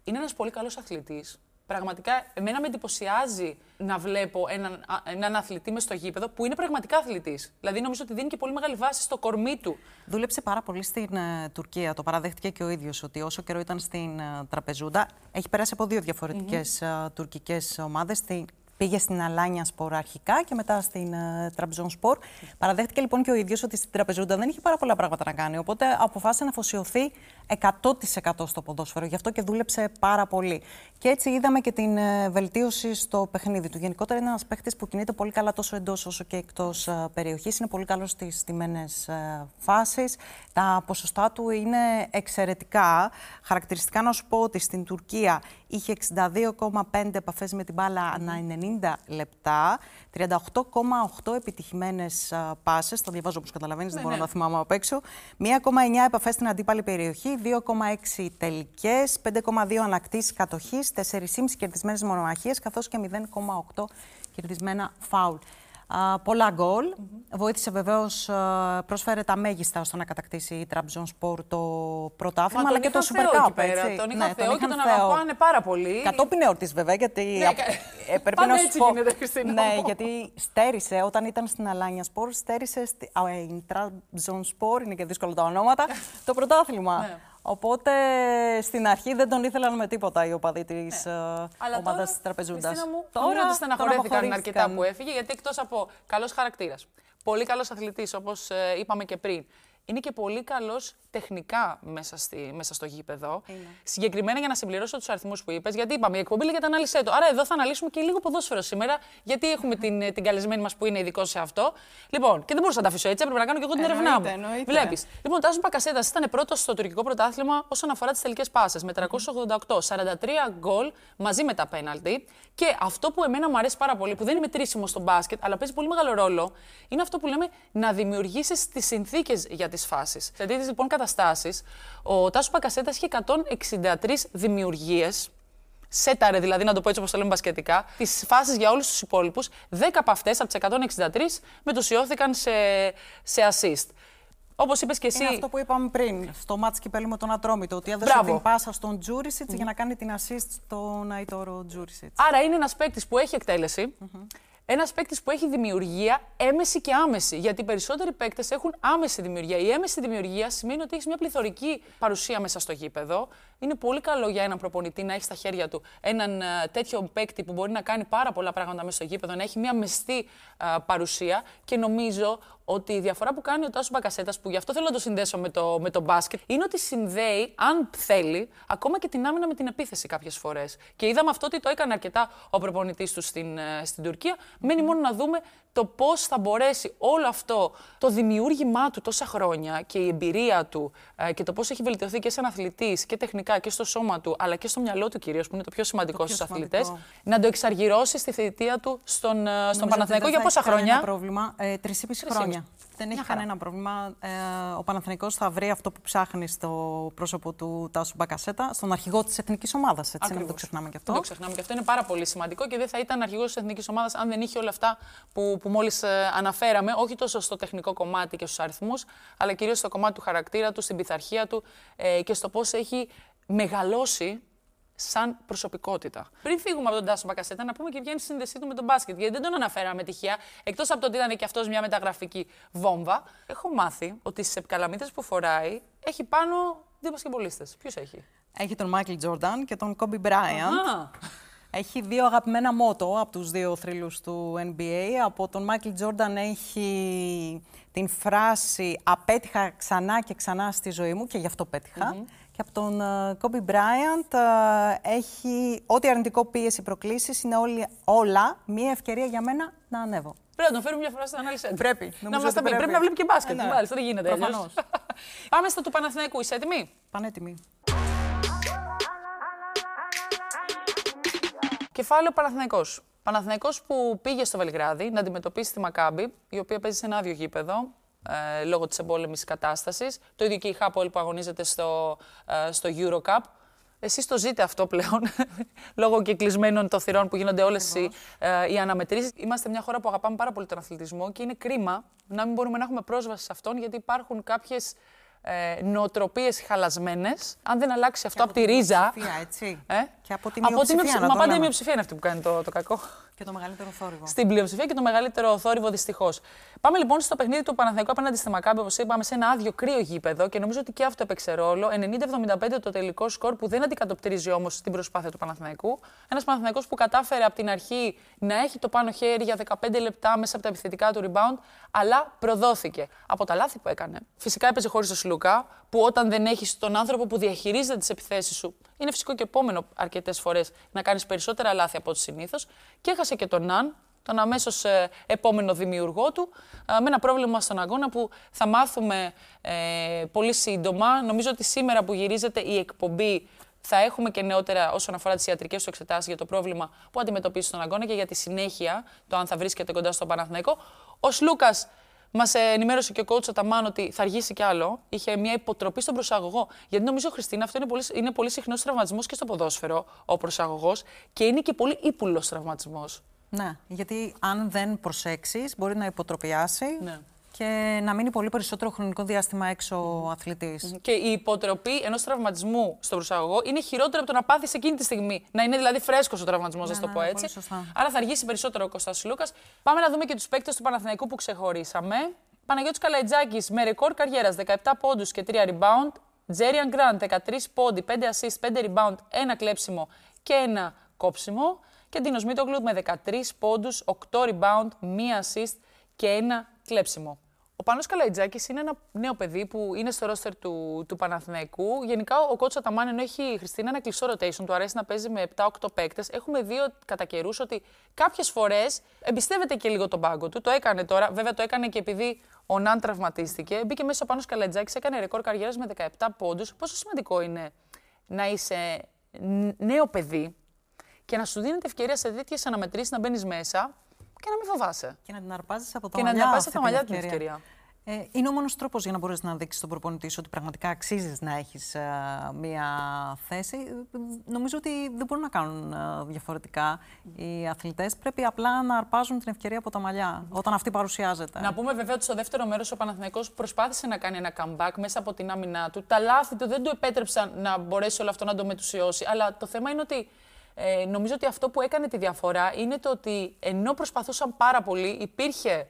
Speaker 2: Είναι ένας πολύ καλός αθλητής, Πραγματικά, εμένα με εντυπωσιάζει να βλέπω έναν, έναν αθλητή μες στο γήπεδο που είναι πραγματικά αθλητής. Δηλαδή, νομίζω ότι δίνει και πολύ μεγάλη βάση στο κορμί του.
Speaker 3: Δούλεψε πάρα πολύ στην uh, Τουρκία. Το παραδέχτηκε και ο ίδιος ότι όσο καιρό ήταν στην uh, Τραπεζούντα, έχει περάσει από δύο διαφορετικές mm-hmm. uh, τουρκικές ομάδες. Στην Πήγε στην Αλάνια Σπορ αρχικά και μετά στην uh, Τραμπζόν Σπορ. Παραδέχτηκε λοιπόν και ο ίδιος ότι στην Τραπεζούντα δεν είχε πάρα πολλά πράγματα να κάνει. Οπότε αποφάσισε να αφοσιωθεί 100% στο ποδόσφαιρο. Γι' αυτό και δούλεψε πάρα πολύ. Και έτσι είδαμε και την uh, βελτίωση στο παιχνίδι του. Γενικότερα είναι ένας παίχτης που κινείται πολύ καλά τόσο εντός όσο και εκτός uh, περιοχής. Είναι πολύ καλός στις στιμένες uh, φάσεις. Τα ποσοστά του είναι εξαιρετικά. Χαρακτηριστικά να σου πω ότι στην Τουρκία είχε 62,5 επαφές με την μπάλα ανά 90 λεπτά, 38,8 επιτυχημένες πάσες, τα διαβάζω όπως καταλαβαίνεις, δεν ναι, μπορώ ναι. να θυμάμαι απ' έξω, 1,9 επαφές στην αντίπαλη περιοχή, 2,6 τελικές, 5,2 ανακτήσεις κατοχής, 4,5 κερδισμένες μονομαχίες, καθώς και 0,8 κερδισμένα φάουλ. Α, πολλά γκολ. Βοήθησε βεβαίως, πρόσφερε τα μέγιστα ώστε να κατακτήσει η Τραμπζον Σπορ το πρωτάθλημα,
Speaker 2: Μα
Speaker 3: αλλά
Speaker 2: τον
Speaker 3: και το
Speaker 2: είχαν
Speaker 3: Super
Speaker 2: θεό
Speaker 3: Cup.
Speaker 2: εκεί πέρα.
Speaker 3: έτσι.
Speaker 2: Τον
Speaker 3: Ναι,
Speaker 2: είχαν θεό και
Speaker 3: είχαν
Speaker 2: τον
Speaker 3: θεό.
Speaker 2: αγαπάνε πάρα πολύ.
Speaker 3: Κατόπιν εορτής βέβαια, γιατί
Speaker 2: Ναι,
Speaker 3: α-
Speaker 2: κα-
Speaker 3: ε, πρέπει
Speaker 2: Πάντα
Speaker 3: να σου
Speaker 2: έτσι
Speaker 3: πω.
Speaker 2: γίνεται, Χριστίνα
Speaker 3: Ναι,
Speaker 2: μου.
Speaker 3: γιατί στέρισε όταν ήταν στην Αλάνια Σπορ, στέρισε στη α, ε, η Τραμπζον Σπορ, είναι και δύσκολο τα ονόματα, το πρωτάθλημα.
Speaker 2: Ναι.
Speaker 3: Οπότε στην αρχή δεν τον ήθελαν με τίποτα οι οπαδοί της
Speaker 2: Ναι. Αλλά
Speaker 3: ομάδας
Speaker 2: τώρα,
Speaker 3: τη Τραπεζούντα.
Speaker 2: Χριστίνα μου, τώρα ότι στεναχωρέθηκαν αρκετά που έφυγε, γιατί εκτός από καλός χαρακτήρας, πολύ καλός αθλητής, όπως είπαμε και πριν, είναι και πολύ καλός τεχνικά μέσα, στη, μέσα στο γήπεδο. Συγκεκριμένα για να συμπληρώσω τους αριθμούς που είπες, γιατί είπαμε η εκπομπή λέγεται ανάλυση του. Άρα εδώ θα αναλύσουμε και λίγο ποδόσφαιρο σήμερα, γιατί έχουμε την, την καλεσμένη μας που είναι ειδικό σε αυτό. Λοιπόν, και δεν μπορούσα να τα αφήσω έτσι, έπρεπε να κάνω και εγώ την έρευνά μου.
Speaker 3: Εννοείται, εννοείται.
Speaker 2: Βλέπεις. Λοιπόν, ο Τάσος Μπακασέτα ήταν πρώτος στο τουρκικό πρωτάθλημα όσον αφορά τις τελικές πάσες με 388, 43 γκολ μαζί με τα πέναλτι. Και αυτό που εμένα μου αρέσει πάρα πολύ, που δεν είναι μετρήσιμο στο μπάσκετ, αλλά παίζει πολύ μεγάλο ρόλο, είναι αυτό που λέμε να δημιουργήσεις τις συνθήκες για τις φάσεις. Σε τέτοιε λοιπόν καταστάσεις, ο Τάσος Μπακασέτα είχε 163 δημιουργίες σέταρε δηλαδή, να το πω έτσι όπως το λέμε μπασκετικά, τις φάσεις για όλους τους υπόλοιπους. 10 από αυτές, από τις 163, μετουσιώθηκαν σε, σε assist. Όπως είπες και εσύ.
Speaker 3: Είναι αυτό που είπαμε πριν, στο μάτς κυπέλου με τον Ατρόμητο, ότι έδωσε
Speaker 2: Μπράβο.
Speaker 3: την πάσα στον Τζούρισιτς για να κάνει την assist στον Αϊτόρο Τζούρισιτς.
Speaker 2: Άρα είναι ένας παίκτης που έχει εκτέλεση. Ένας παίκτης που έχει δημιουργία έμεση και άμεση. Γιατί οι περισσότεροι παίκτες έχουν άμεση δημιουργία. Η έμεση δημιουργία σημαίνει ότι έχεις μια πληθωρική παρουσία μέσα στο γήπεδο. Είναι πολύ καλό για έναν προπονητή να έχει στα χέρια του έναν ε, τέτοιο παίκτη που μπορεί να κάνει πάρα πολλά πράγματα μέσα στο γήπεδο, να έχει μια μεστή ε, παρουσία. Και νομίζω ότι η διαφορά που κάνει ο Τάσος Μπακασέτας, που γι' αυτό θέλω να το συνδέσω με το, με το μπάσκετ, είναι ότι συνδέει, αν θέλει, ακόμα και την άμυνα με την επίθεση κάποιες φορές. Και είδαμε αυτό ότι το έκανε αρκετά ο προπονητής του στην, ε, στην Τουρκία. Μένει μόνο να δούμε το πώς θα μπορέσει όλο αυτό το δημιούργημά του τόσα χρόνια και η εμπειρία του ε, και το πώς έχει βελτιωθεί και σαν αθλητής και τεχνικά και στο σώμα του, αλλά και στο μυαλό του κυρίως, που είναι το πιο σημαντικό
Speaker 3: πιο
Speaker 2: στους αθλητές,
Speaker 3: σημαντικό.
Speaker 2: να το εξαργυρώσει στη θητεία του στον, ε, στον
Speaker 3: Νομίζω
Speaker 2: Παναθηναϊκό
Speaker 3: ότι
Speaker 2: για
Speaker 3: δεν θα
Speaker 2: πόσα
Speaker 3: έχει κανένα
Speaker 2: χρόνια;
Speaker 3: πρόβλημα. Ε, Τρεις χρόνια. Δεν έχει
Speaker 2: χαρά.
Speaker 3: κανένα πρόβλημα. Ε, ο Παναθηναϊκός θα βρει αυτό που ψάχνει στο πρόσωπο του Τάσου Μπακασέτα, στον αρχηγό της εθνικής ομάδας. Έτσι, να μην το
Speaker 2: Ακριβώς.
Speaker 3: ξεχνάμε και
Speaker 2: Δεν
Speaker 3: αυτό.
Speaker 2: το ξεχνάμε και αυτό είναι πάρα πολύ σημαντικό και δεν θα ήταν αρχηγός της εθνικής ομάδας αν δεν είχε όλα αυτά που, που μόλις αναφέραμε. Όχι τόσο στο τεχνικό κομμάτι και στους αριθμούς, αλλά κυρίως στο κομμάτι του χαρακτήρα του, στην πειθαρχία του ε, και στο πώς έχει μεγαλώσει σαν προσωπικότητα. Πριν φύγουμε από τον Τάσο Μπακασέτα, να πούμε και ποια είναι η σύνδεσή του με τον μπάσκετ. Γιατί δεν τον αναφέραμε τυχαία. Εκτός από το ότι ήταν και αυτός μια μεταγραφική βόμβα, έχω μάθει ότι στι επικαλαμίτε που φοράει έχει πάνω δύο μπασκετμπολίστες. Ποιους έχει;
Speaker 3: Έχει τον Μάικλ Τζόρνταν και τον Κόμπι Μπράιαντ.
Speaker 2: Α,
Speaker 3: Έχει δύο αγαπημένα μότο από τους δύο θρύλους του NBA. Από τον Μάικλ Τζόρνταν έχει την φράση «Απέτυχα ξανά και ξανά στη ζωή μου» και γι' αυτό πέτυχα. Και από τον Κόμπι Μπράιαντ έχει «Ό,τι αρνητικό πίεση προκλήσεις είναι όλοι, όλα μία ευκαιρία για μένα να ανέβω».
Speaker 2: Πρέπει να τον φέρουμε μια φορά στην ανάλυση. του.
Speaker 3: Πρέπει,
Speaker 2: Να
Speaker 3: νομίζω
Speaker 2: μας τα
Speaker 3: ότι
Speaker 2: πει. Πρέπει
Speaker 3: πρέπει.
Speaker 2: να βλέπει και μπάσκετ.
Speaker 3: Ε, ναι.
Speaker 2: Μάλιστα, δεν γίνεται αλλιώς.
Speaker 3: Προφανώς.
Speaker 2: Πάμε στο του Παναθηναϊκού. Είσαι έτοιμη;
Speaker 3: Πανέτοιμη.
Speaker 2: Κεφάλαιο Παναθηναϊκός. Παναθηναϊκός που πήγε στο Βελιγράδι να αντιμετωπίσει τη Μακάμπη, η οποία παίζει σε ένα άδειο γήπεδο ε, λόγω της εμπόλεμης κατάστασης. Το ίδιο και η Χάπολ που αγωνίζεται στο, ε, στο Eurocup. Εσείς το ζείτε αυτό πλέον, λόγω και κλεισμένων των θυρών που γίνονται όλες οι, ε, οι αναμετρήσεις. Είμαστε μια χώρα που αγαπάμε πάρα πολύ τον αθλητισμό και είναι κρίμα να μην μπορούμε να έχουμε πρόσβαση σε αυτόν, γιατί υπάρχουν κάποιες ε, νοοτροπίες χαλασμένες. Αν δεν αλλάξει αυτό από, τη ρίζα...
Speaker 3: μειοψηφία, έτσι.
Speaker 2: Ε;
Speaker 3: Και από τη
Speaker 2: Από
Speaker 3: μειοψηφία,
Speaker 2: μειοψη-
Speaker 3: να
Speaker 2: Μα
Speaker 3: το
Speaker 2: πάντα η
Speaker 3: λέμε.
Speaker 2: μειοψηφία είναι αυτή που κάνει το, το κακό.
Speaker 3: Και το μεγαλύτερο θόρυβο.
Speaker 2: Στην πλειοψηφία και το μεγαλύτερο θόρυβο δυστυχώς. Πάμε λοιπόν στο παιχνίδι του Παναθηναϊκού απέναντι στη Μακάμπη, όπως είπαμε, σε ένα άδειο κρύο γήπεδο και νομίζω ότι και αυτό έπαιξε ρόλο. 90-75 το τελικό σκορ που δεν αντικατοπτρίζει όμως την προσπάθεια του Παναθηναϊκού. Ένας Παναθηναϊκός που κατάφερε από την αρχή να έχει το πάνω χέρι για 15 λεπτά μέσα από τα επιθετικά του rebound, αλλά προδόθηκε από τα λάθη που έκανε. Φυσικά έπαιζε χωρίς τον Σλούκα, που όταν δεν έχεις τον άνθρωπο που διαχειρίζεται τις επιθέσεις σου, είναι φυσικό και επόμενο αρκετές φορές να κάνεις περισσότερα λάθη από ό,τι συνήθως. Και έχασε και τον Ναν, τον αμέσως επόμενο δημιουργό του, ε, με ένα πρόβλημα στον αγώνα που θα μάθουμε ε, πολύ σύντομα. Νομίζω ότι σήμερα που γυρίζεται η εκπομπή θα έχουμε και νεότερα όσον αφορά τις ιατρικές του εξετάσεις για το πρόβλημα που αντιμετωπίζει στον αγώνα και για τη συνέχεια, το αν θα βρίσκεται κοντά στον Παναθηναϊκό. Ο Λούκα Μας ενημέρωσε και ο coach Αταμάν ότι θα αργήσει κι άλλο. Είχε μια υποτροπή στον προσαγωγό. Γιατί νομίζω, Χριστίνα, αυτό είναι πολύ, είναι πολύ συχνός τραυματισμός και στο ποδόσφαιρο, ο προσαγωγός, και είναι και πολύ ύπουλος τραυματισμός.
Speaker 3: Ναι, γιατί αν δεν προσέξεις, μπορεί να υποτροπιάσει
Speaker 2: Ναι.
Speaker 3: Και να μείνει πολύ περισσότερο χρονικό διάστημα έξω ο αθλητής.
Speaker 2: Και η υποτροπή ενός τραυματισμού στον προσαγωγό είναι χειρότερη από το να πάθεις εκείνη τη στιγμή. Να είναι δηλαδή φρέσκος ο τραυματισμός, να
Speaker 3: Ναι,
Speaker 2: το
Speaker 3: ναι,
Speaker 2: πω
Speaker 3: ναι,
Speaker 2: έτσι.
Speaker 3: πολύ σωστά.
Speaker 2: Άρα θα αργήσει περισσότερο ο Κώστας Λούκας. Πάμε να δούμε και τους παίκτες του Παναθηναϊκού που ξεχωρίσαμε. Παναγιώτης Καλαϊτζάκης με ρεκόρ καριέρας 17 πόντους και 3 rebound. Τζέριαν Γκραντ 13 πόντι, 5 assist, 5 rebound, 1 κλέψιμο και 1 κόψιμο. Και Ντίνος Μίτογλου με 13 πόντους, 8 rebound, 1 assist και 1 κλέψιμο. Ο Πάνος Καλαϊτζάκης είναι ένα νέο παιδί που είναι στο ρόστερ του, του Παναθηναϊκού. Γενικά ο κότσο Αταμάν ενώ έχει η Χριστίνα ένα κλειστό rotation, του αρέσει να παίζει με 7-8 παίκτες. Έχουμε δει ότι- κατά καιρούς ότι κάποιες φορές εμπιστεύεται και λίγο τον πάγκο του. Το έκανε τώρα, βέβαια το έκανε και επειδή ο Ναν τραυματίστηκε. Μπήκε μέσα ο Πάνος Καλαϊτζάκης, έκανε ρεκόρ καριέρας με 17 πόντους. Πόσο σημαντικό είναι να είσαι ν- νέο παιδί και να σου δίνεται ευκαιρία σε τέτοιες αναμετρήσεις να μπαίνεις μέσα και να μην φοβάσαι.
Speaker 3: Και να την αρπάζεις από τα
Speaker 2: Και να
Speaker 3: μαλλιά.
Speaker 2: την αρπάζεις
Speaker 3: αυτή
Speaker 2: από τα μαλλιά την ευκαιρία.
Speaker 3: Ε, είναι ο μόνος τρόπος για να μπορέσεις να δείξεις στον προπονητή σου ότι πραγματικά αξίζεις να έχεις μία θέση. Ε, Νομίζω ότι δεν μπορούν να κάνουν ε, διαφορετικά οι αθλητές. Πρέπει απλά να αρπάζουν την ευκαιρία από τα μαλλιά όταν αυτή παρουσιάζεται.
Speaker 2: Να πούμε βέβαια ότι στο δεύτερο μέρος ο Παναθηναϊκός προσπάθησε να κάνει ένα comeback μέσα από την άμυνά του. Τα λάθη του δεν του επέτρεψαν να μπορέσει όλο αυτό να το μετουσιώσει. Αλλά το θέμα είναι ότι ε, νομίζω ότι αυτό που έκανε τη διαφορά είναι το ότι ενώ προσπαθούσαν πάρα πολύ, υπήρχε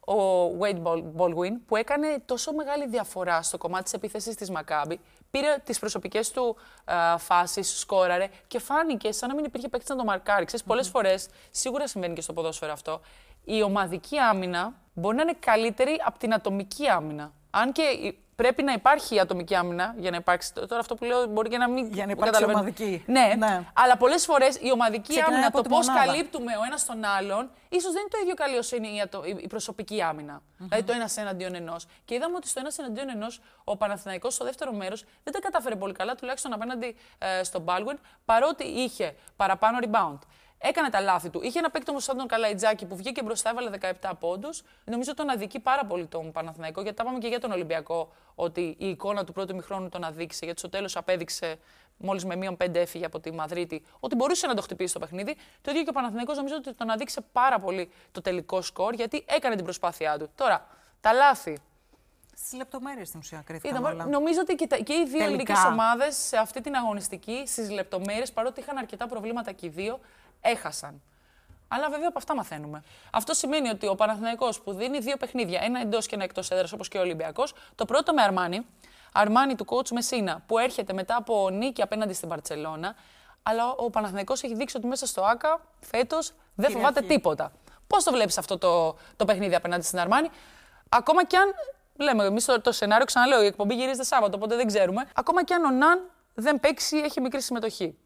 Speaker 2: ο Wade Bal- Baldwin που έκανε τόσο μεγάλη διαφορά στο κομμάτι της επίθεσης της Μακάμπη. Πήρε τις προσωπικές του α, φάσεις, σκόραρε και φάνηκε σαν να μην υπήρχε παίκτης να το μαρκάρει. Ξέρεις, πολλές φορές, σίγουρα συμβαίνει και στο ποδόσφαιρο αυτό, η ομαδική άμυνα μπορεί να είναι καλύτερη από την ατομική άμυνα. Αν και η- πρέπει να υπάρχει η ατομική άμυνα για να υπάρξει. Τώρα αυτό που λέω μπορεί και να μην.
Speaker 3: Για να υπάρξει
Speaker 2: καταλαβαίνω.
Speaker 3: ομαδική.
Speaker 2: Ναι,
Speaker 3: Ναι.
Speaker 2: αλλά πολλές φορές η ομαδική
Speaker 3: Ξεκινάει
Speaker 2: άμυνα,
Speaker 3: από
Speaker 2: το
Speaker 3: τη
Speaker 2: πώς
Speaker 3: μονάδα.
Speaker 2: καλύπτουμε ο ένας τον άλλον, ίσως δεν είναι το ίδιο καλή όσο είναι η, ατο- η προσωπική άμυνα. Δηλαδή το ένας εναντίον ενός. Και είδαμε ότι στο ένας εναντίον ενός ο Παναθηναϊκός στο δεύτερο μέρος δεν τα κατάφερε πολύ καλά, τουλάχιστον απέναντι ε, στον Baldwin, παρότι είχε παραπάνω rebound. Έκανε τα λάθη του. Είχε ένα παίκτο όμως σαν τον Καλαϊτζάκη που βγήκε μπροστά, έβαλε 17 πόντους. Νομίζω τον αδικεί πάρα πολύ τον Παναθηναϊκό, γιατί τα είπαμε και για τον Ολυμπιακό, ότι η εικόνα του πρώτου μηχρόνου τον αδίκησε, γιατί στο τέλος απέδειξε, μόλις με μείον 5 έφυγε από τη Μαδρίτη, ότι μπορούσε να το χτυπήσει το παιχνίδι. Το ίδιο και ο Παναθηναϊκός νομίζω ότι τον αδίκησε πάρα πολύ το τελικό σκορ, γιατί έκανε την προσπάθειά του. Τώρα, τα λάθη.
Speaker 3: Στις λεπτομέρειες στην ουσία κρίθηκαν
Speaker 2: Είδαμε,
Speaker 3: όλα.
Speaker 2: νομίζω ότι και, τα- και οι δύο
Speaker 3: Τελικά.
Speaker 2: ελληνικές ομάδες σε αυτή την αγωνιστική, στις λεπτομέρειες, παρότι είχαν αρκετά προβλήματα και οι δύο, έχασαν. Αλλά βέβαια από αυτά μαθαίνουμε. Αυτό σημαίνει ότι ο Παναθηναϊκός που δίνει δύο παιχνίδια, ένα εντός και ένα εκτός έδρας, όπως και ο Ολυμπιακός, το πρώτο με Αρμάνι, Αρμάνι του coach Μεσίνα, που έρχεται μετά από νίκη απέναντι στην Παρσελώνα, αλλά ο Παναθηναϊκός έχει δείξει ότι μέσα στο ΑΚΑ φέτος δεν φοβάται τίποτα. Πώς το βλέπεις αυτό το, το παιχνίδι απέναντι στην Αρμάνι, ακόμα κι αν. Λέμε εμείς το, το σενάριο, ξαναλέω, η εκπομπή γυρίζεται Σάββατο, οπότε δεν ξέρουμε. Ακόμα κι αν ο Ναν δεν παίξει, έχει μικρή συμμετοχή.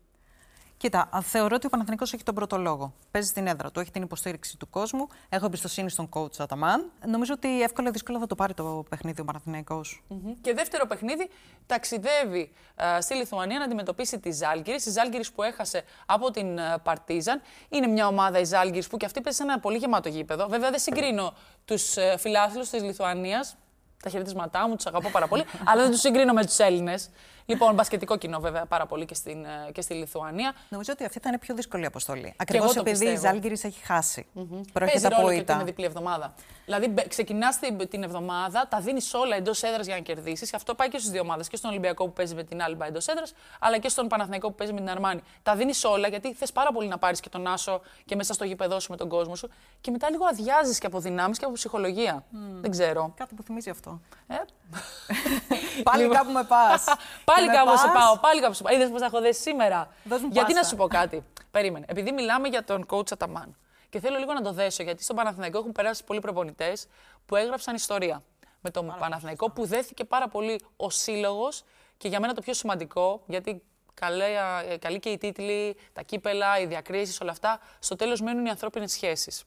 Speaker 3: Κοίτα, α, θεωρώ ότι ο Παναθηναϊκός έχει τον πρώτο λόγο. Παίζει στην έδρα του, έχει την υποστήριξη του κόσμου. Έχω εμπιστοσύνη στον coach Αταμάν. Νομίζω ότι εύκολα ή δύσκολα θα το πάρει το παιχνίδι ο Παναθηναϊκός.
Speaker 2: Και δεύτερο παιχνίδι, ταξιδεύει ε, στη Λιθουανία να αντιμετωπίσει τη Ζάλγκυρη. Η Ζάλγκυρης που έχασε από την ε, Παρτίζαν. Είναι μια ομάδα η Ζάλγκυρης που και αυτή παίζει σε ένα πολύ γεμάτο γήπεδο. Βέβαια δεν συγκρίνω τους ε, φιλάθλους της Λιθουανίας. Τα χαιρετίσματά μου, τους αγαπώ πάρα πολύ, αλλά δεν τους συγκρίνω με τους Έλληνες. Λοιπόν, μπασκετικό κοινό βέβαια πάρα πολύ και, στην, ε, και στη Λιθουανία.
Speaker 3: Νομίζω ότι αυτή θα είναι πιο δύσκολη αποστολή.
Speaker 2: εγώ
Speaker 3: Ακριβώς
Speaker 2: το
Speaker 3: επειδή η
Speaker 2: πιστεύω.
Speaker 3: Ζάλγκυρης έχει χάσει.
Speaker 2: Παίζει
Speaker 3: Προέρχεται από
Speaker 2: ρόλο και ότι
Speaker 3: ήττα.
Speaker 2: είναι διπλή εβδομάδα. Δηλαδή, ξεκινάς την, την εβδομάδα, τα δίνεις όλα εντός έδρας για να κερδίσεις. Αυτό πάει και στι δύο ομάδες. Και στον Ολυμπιακό που παίζει με την Άλμπα εντός έδρας, αλλά και στον Παναθηναϊκό που παίζει με την Αρμάνη. Τα δίνεις όλα γιατί θες πάρα πολύ να πάρεις και τον Άσο και μέσα στο γήπεδό σου με τον κόσμο σου. Και μετά λίγο αδειάζεις και από δυνάμει και από ψυχολογία. Δεν ξέρω.
Speaker 3: Κάτι που θυμίζει αυτό.
Speaker 2: Ε,
Speaker 3: Πάλι κάπου με πας.
Speaker 2: πάλι κάπου σε πάω, πάλι κάπου σε πάω. Είδες πώς θα έχω δέσει σήμερα;
Speaker 3: Δώσ' μου
Speaker 2: γιατί
Speaker 3: πάσα.
Speaker 2: να σου πω κάτι; Περίμενε. Επειδή μιλάμε για τον coach Αταμάν και θέλω λίγο να το δέσω, γιατί στον Παναθηναϊκό έχουν περάσει πολλοί προπονητές που έγραψαν ιστορία. Με τον Παναθηναϊκό που δέθηκε πάρα πολύ ο σύλλογος και για μένα το πιο σημαντικό, γιατί καλέ, ε, καλή και οι τίτλοι, τα κύπελα, οι διακρίσεις, όλα αυτά, στο τέλος μένουν οι ανθρώπινες σχέσεις.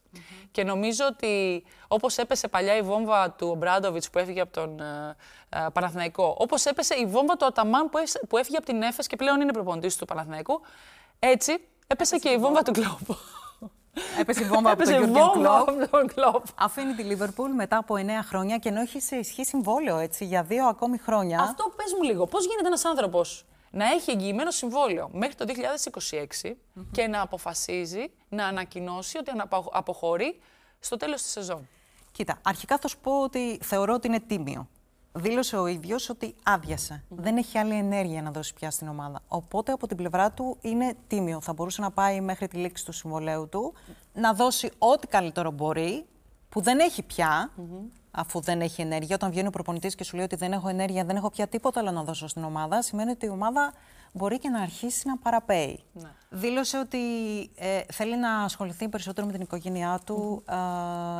Speaker 2: Και νομίζω ότι όπως έπεσε παλιά η βόμβα του Ομπράντοβιτς που έφυγε από τον ε, ε, Παναθηναϊκό, όπως έπεσε η βόμβα του Αταμάν που, έσ- που έφυγε από την Έφες και πλέον είναι προπονητής του Παναθηναϊκού, έτσι έπεσε και η βόμβα του Κλόπ.
Speaker 3: Έπεσε η βόμβα από τον
Speaker 2: Έπεσε η
Speaker 3: Γιώργο
Speaker 2: βόμβα
Speaker 3: Κλόπ.
Speaker 2: από τον Κλόπ.
Speaker 3: Αφήνει τη Λίβερπουλ μετά από 9 χρόνια και ενώ έχει σε ισχύ συμβόλαιο έτσι, για δύο ακόμη χρόνια.
Speaker 2: Αυτό πες μου λίγο. Πώς γίνεται ένας άνθρωπος να έχει εγγυημένο συμβόλαιο μέχρι το 2026 και να αποφασίζει να ανακοινώσει ότι αποχωρεί στο τέλος της σεζόν.
Speaker 3: Κοίτα, αρχικά θα σου πω ότι θεωρώ ότι είναι τίμιο. Δήλωσε ο ίδιος ότι άδειασε. Δεν έχει άλλη ενέργεια να δώσει πια στην ομάδα. Οπότε από την πλευρά του είναι τίμιο. Θα μπορούσε να πάει μέχρι τη λήξη του συμβολέου του, να δώσει ό,τι καλύτερο μπορεί, που δεν έχει πια, αφού δεν έχει ενέργεια. Όταν βγαίνει ο προπονητής και σου λέει ότι δεν έχω ενέργεια, δεν έχω πια τίποτα άλλο να δώσω στην ομάδα, σημαίνει ότι η ομάδα μπορεί και να αρχίσει να παραπέει. Ναι. Δήλωσε ότι ε, θέλει να ασχοληθεί περισσότερο με την οικογένειά του, ε,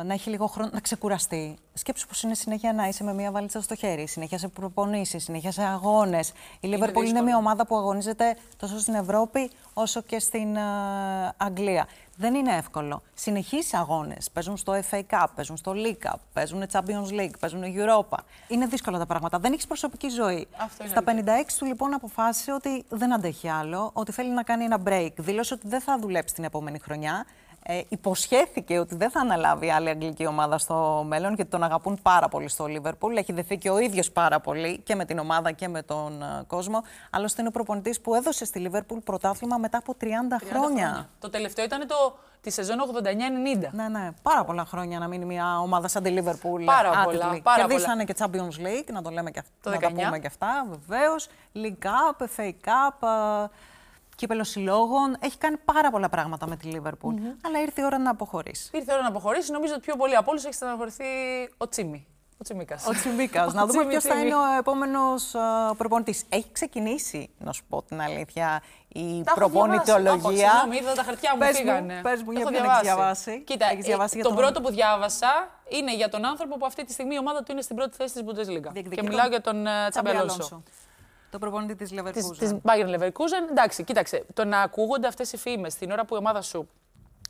Speaker 3: να έχει λίγο χρόνο να ξεκουραστεί. Σκέψου πως είναι συνέχεια να είσαι με μία βαλίτσα στο χέρι, συνέχεια σε προπονήσεις, συνέχεια σε αγώνες. Η Λίβερπουλ είναι μια ομάδα που αγωνίζεται τόσο στην Ευρώπη όσο και στην ε, Αγγλία. Δεν είναι εύκολο. Συνεχείς αγώνες. Παίζουν στο FA Cup, παίζουν στο League Cup, παίζουν Champions League, παίζουν Europa. Είναι δύσκολα τα πράγματα. Δεν έχεις προσωπική ζωή. Στα 56 του λοιπόν αποφάσισε ότι δεν αντέχει άλλο, ότι θέλει να κάνει ένα break. Δήλωσε ότι δεν θα δουλέψει την επόμενη χρονιά. Ε, υποσχέθηκε ότι δεν θα αναλάβει άλλη αγγλική ομάδα στο μέλλον γιατί τον αγαπούν πάρα πολύ στο Λίβερπουλ. Έχει δεθεί και ο ίδιος πάρα πολύ και με την ομάδα και με τον uh, κόσμο. Άλλωστε είναι ο προπονητής που έδωσε στη Λίβερπουλ πρωτάθλημα μετά από 30, 30 χρόνια. χρόνια.
Speaker 2: Το τελευταίο ήταν το, τη σεζόν 89-90.
Speaker 3: Ναι, ναι. Πάρα πολλά χρόνια να μείνει μια ομάδα σαν τη Λίβερπουλ.
Speaker 2: Πάρα άτυπη. πολλά. Πάρα
Speaker 3: Κερδίσανε και Champions League, να το λέμε και αυτό. Να τα πούμε και αυτά, βεβαίως. League Cup, FA Cup. Uh, κύπελο συλλόγων. Έχει κάνει πάρα πολλά πράγματα με τη Λίβερπουλ. Αλλά ήρθε η ώρα να αποχωρήσει.
Speaker 2: Ήρθε η ώρα να αποχωρήσει. Νομίζω ότι πιο πολύ από όλους έχει στεναχωρηθεί ο Τσίμι. Ο Τσιμίκα.
Speaker 3: Ο Τσιμίκα. να δούμε ποιος θα είναι ο επόμενος προπονητής. Έχει ξεκινήσει, να σου πω την αλήθεια, η προπονητολογία.
Speaker 2: Συγγνώμη, είδα τα χαρτιά μου, φύγανε.
Speaker 3: Πες μου, για ποιον έχεις διαβάσει.
Speaker 2: Κοίτα, έχεις διαβάσει ε, τον πρώτο που διάβασα είναι για τον άνθρωπο που αυτή τη στιγμή η ομάδα του είναι στην πρώτη θέση της Bundesliga. Και μιλάω για τον ε, Τσαμπελόνσο.
Speaker 3: Το προπονητή της Leverkusen.
Speaker 2: Της Bayern Leverkusen. Εντάξει, κοίταξε. Το να ακούγονται αυτές οι φήμες την ώρα που η ομάδα σου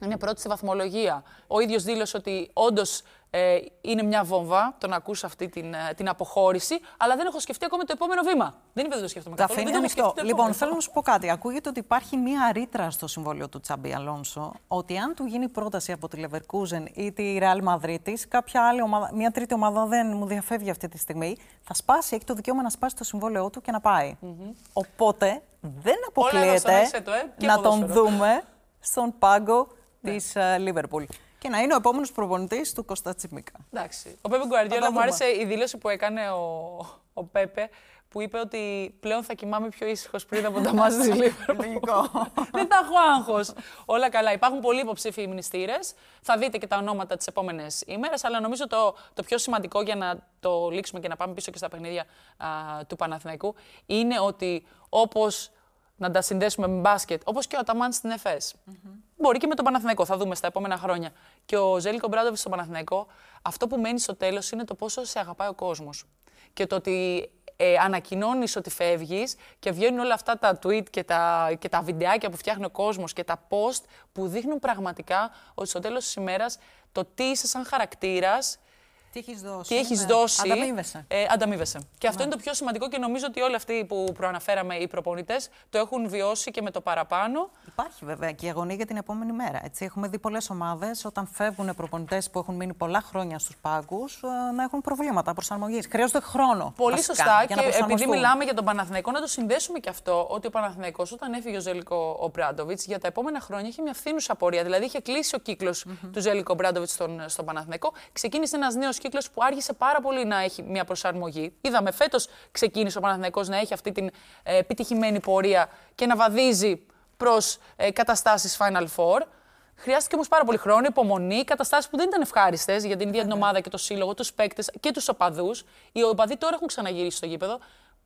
Speaker 2: είναι πρώτη στη βαθμολογία. Ο ίδιος δήλωσε ότι όντως ε, είναι μια βόμβα το να ακούσει αυτή την, ε, την αποχώρηση, αλλά δεν έχω σκεφτεί ακόμα το επόμενο βήμα. Δεν είπε δεν το σκέφτομαι καθόλου.
Speaker 3: Δεν ανοιχτό. Λοιπόν, θέλω να σου πω κάτι. Ακούγεται ότι υπάρχει μια ρήτρα στο συμβόλαιο του Τσάμπι Αλόνσο ότι αν του γίνει πρόταση από τη Leverkusen ή τη Real Madrid, κάποια άλλη ομάδα, μια τρίτη ομάδα δεν μου διαφεύγει αυτή τη στιγμή, θα σπάσει, έχει το δικαίωμα να σπάσει το συμβόλαιό του και να πάει. Mm-hmm. Οπότε δεν αποκλείεται ε, να τον δούμε στον πάγκο ναι. τη Λίβερπουλ και να είναι ο επόμενος προπονητής του Κώστα Τσιμίκα.
Speaker 2: Εντάξει. Ο Πέπε Γκουαρδιόλα μου άρεσε η δήλωση που έκανε ο, ο Πέπε που είπε ότι πλέον θα κοιμάμαι πιο ήσυχος πριν από τα μάτια της Λίβερπουλ. Δεν θα έχω άγχος. Όλα καλά. Υπάρχουν πολλοί υποψήφοι μνηστήρες. Θα δείτε και τα ονόματα τις επόμενες ημέρες. Αλλά νομίζω το, το πιο σημαντικό για να το λήξουμε και να πάμε πίσω και στα παιχνίδια α, του Παναθηναϊκού είναι ότι όπως να τα συνδέσουμε με μπάσκετ, όπως και ο Αταμάν στην ΕΦΕΣ. Μπορεί και με τον Παναθηναϊκό, θα δούμε στα επόμενα χρόνια. Και ο Ζέλικο Μπράντοβιτς στον Παναθηναϊκό, αυτό που μένει στο τέλος είναι το πόσο σε αγαπάει ο κόσμος. Και το ότι ε, ανακοινώνεις ότι φεύγεις και βγαίνουν όλα αυτά τα tweet και τα, και τα βιντεάκια που φτιάχνει ο κόσμος και τα post που δείχνουν πραγματικά ότι στο τέλος της ημέρας το τι είσαι σαν χαρακτήρας
Speaker 3: τι έχεις δώσει.
Speaker 2: Τι έχεις
Speaker 3: ναι.
Speaker 2: δώσει.
Speaker 3: Ανταμείβεσαι.
Speaker 2: Ε, ανταμείβεσαι. Και αυτό ναι. είναι το πιο σημαντικό και νομίζω ότι όλοι αυτοί που προαναφέραμε οι προπονητές το έχουν βιώσει και με το παραπάνω.
Speaker 3: Υπάρχει βέβαια και η αγωνία για την επόμενη μέρα. Έτσι. Έχουμε δει πολλές ομάδες όταν φεύγουν προπονητές που έχουν μείνει πολλά χρόνια στους πάγκους ε, να έχουν προβλήματα προσαρμογής. Χρειάζεται χρόνο.
Speaker 2: Πολύ βασικά, σωστά. Και επειδή μιλάμε για τον Παναθηναϊκό, να το συνδέσουμε και αυτό ότι ο Παναθηναϊκός όταν έφυγε ο Ζέλικο ο Μπράντοβιτ για τα επόμενα χρόνια είχε μια φθήνουσα πορεία. Δηλαδή είχε κλείσει ο κύκλος mm-hmm. του Ζέλικο Μπράντοβιτ στον, στον Παναθηναϊκό. Ξεκίνησε ένας νέος κύκλο που άρχισε πάρα πολύ να έχει μια προσαρμογή. Είδαμε φέτος ξεκίνησε ο Παναθηναϊκός να έχει αυτή την ε, επιτυχημένη πορεία και να βαδίζει προς ε, καταστάσεις Final Four. Χρειάστηκε όμως πάρα πολύ χρόνο, υπομονή, καταστάσεις που δεν ήταν ευχάριστες για την ίδια την ομάδα και το σύλλογο, τους παίκτες και τους οπαδούς. Οι οπαδοί τώρα έχουν ξαναγυρίσει στο γήπεδο.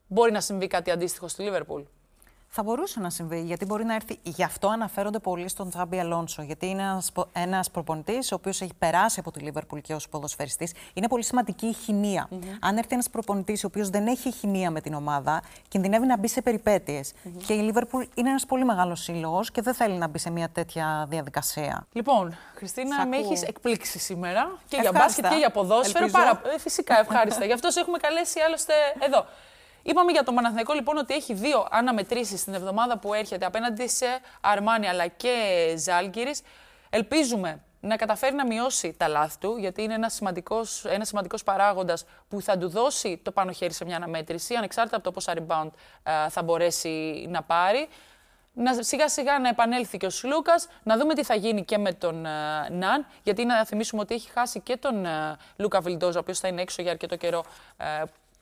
Speaker 2: Μπορεί να συμβεί κάτι αντίστοιχο στη Λίβερπουλ;
Speaker 3: Θα μπορούσε να συμβεί, γιατί μπορεί να έρθει. Γι' αυτό αναφέρονται πολύ στον Τζάμπι Αλόνσο. Γιατί είναι ένας προπονητής, ο οποίος έχει περάσει από τη Λίβερπουλ και ως ποδοσφαιριστής. Είναι πολύ σημαντική η χημεία. Mm-hmm. Αν έρθει ένας προπονητής, ο οποίος δεν έχει χημεία με την ομάδα, κινδυνεύει να μπει σε περιπέτειες. Mm-hmm. Και η Λίβερπουλ είναι ένας πολύ μεγάλος σύλλογος και δεν θέλει να μπει σε μια τέτοια διαδικασία.
Speaker 2: Λοιπόν, Χριστίνα, με έχεις εκπλήξει σήμερα και για μπάσκετ και για ποδόσφαιρο. Πάρα... Ε, φυσικά, ευχάριστα. Γι' αυτό σε έχουμε καλέσει άλλωστε εδώ. Είπαμε για τον Παναθηναϊκό λοιπόν ότι έχει δύο αναμετρήσεις την εβδομάδα που έρχεται απέναντι σε Αρμάνι αλλά και Ζάλγκυρης. Ελπίζουμε να καταφέρει να μειώσει τα λάθη του, γιατί είναι ένας σημαντικός, ένας σημαντικός παράγοντας που θα του δώσει το πάνω χέρι σε μια αναμέτρηση, ανεξάρτητα από το πόσα rebound ε, θα μπορέσει να πάρει. Να, σιγά σιγά να επανέλθει και ο Σλούκας, να δούμε τι θα γίνει και με τον uh, Ναν. Γιατί να θυμίσουμε ότι έχει χάσει και τον uh, Λούκα Βιλντόζα, ο οποίος θα είναι έξω για αρκετό καιρό.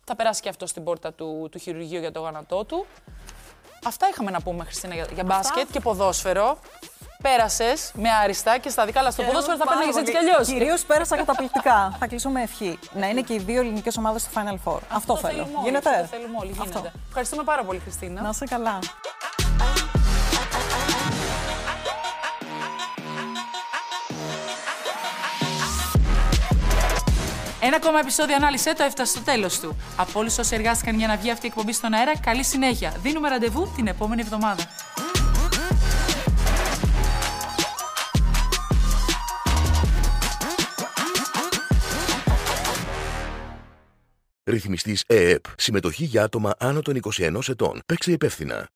Speaker 2: Uh, θα περάσει και αυτό στην πόρτα του, του χειρουργείου για το γόνατό του. Αυτά είχαμε να πούμε, Χριστίνα, για, για μπάσκετ και ποδόσφαιρο. Πέρασες με άριστα και στα δικά, αλλά στο ποδόσφαιρο θα παίρνει έτσι κι αλλιώς.
Speaker 3: Κυρίως πέρασα καταπληκτικά. θα κλείσω με ευχή. Να είναι και οι δύο ελληνικές ομάδες στο Final Four. Αυτό,
Speaker 2: Αυτό
Speaker 3: θέλω.
Speaker 2: θέλουμε όλοι,
Speaker 3: Γίνεται.
Speaker 2: Αυτό θέλουμε όλοι.
Speaker 3: Αυτό.
Speaker 2: Γίνεται. Ευχαριστούμε πάρα πολύ, Χριστίνα.
Speaker 3: Να είσαι καλά.
Speaker 2: Ένα ακόμα επεισόδιο ανάλυσε το έφτασε στο τέλος του. Από όλους όσοι εργάστηκαν για να βγει αυτή η εκπομπή στον αέρα, καλή συνέχεια. Δίνουμε ραντεβού την επόμενη εβδομάδα.
Speaker 1: Ρυθμιστής ΕΕΠ. Συμμετοχή για άτομα άνω των 21 ετών. Παίξε υπεύθυνα.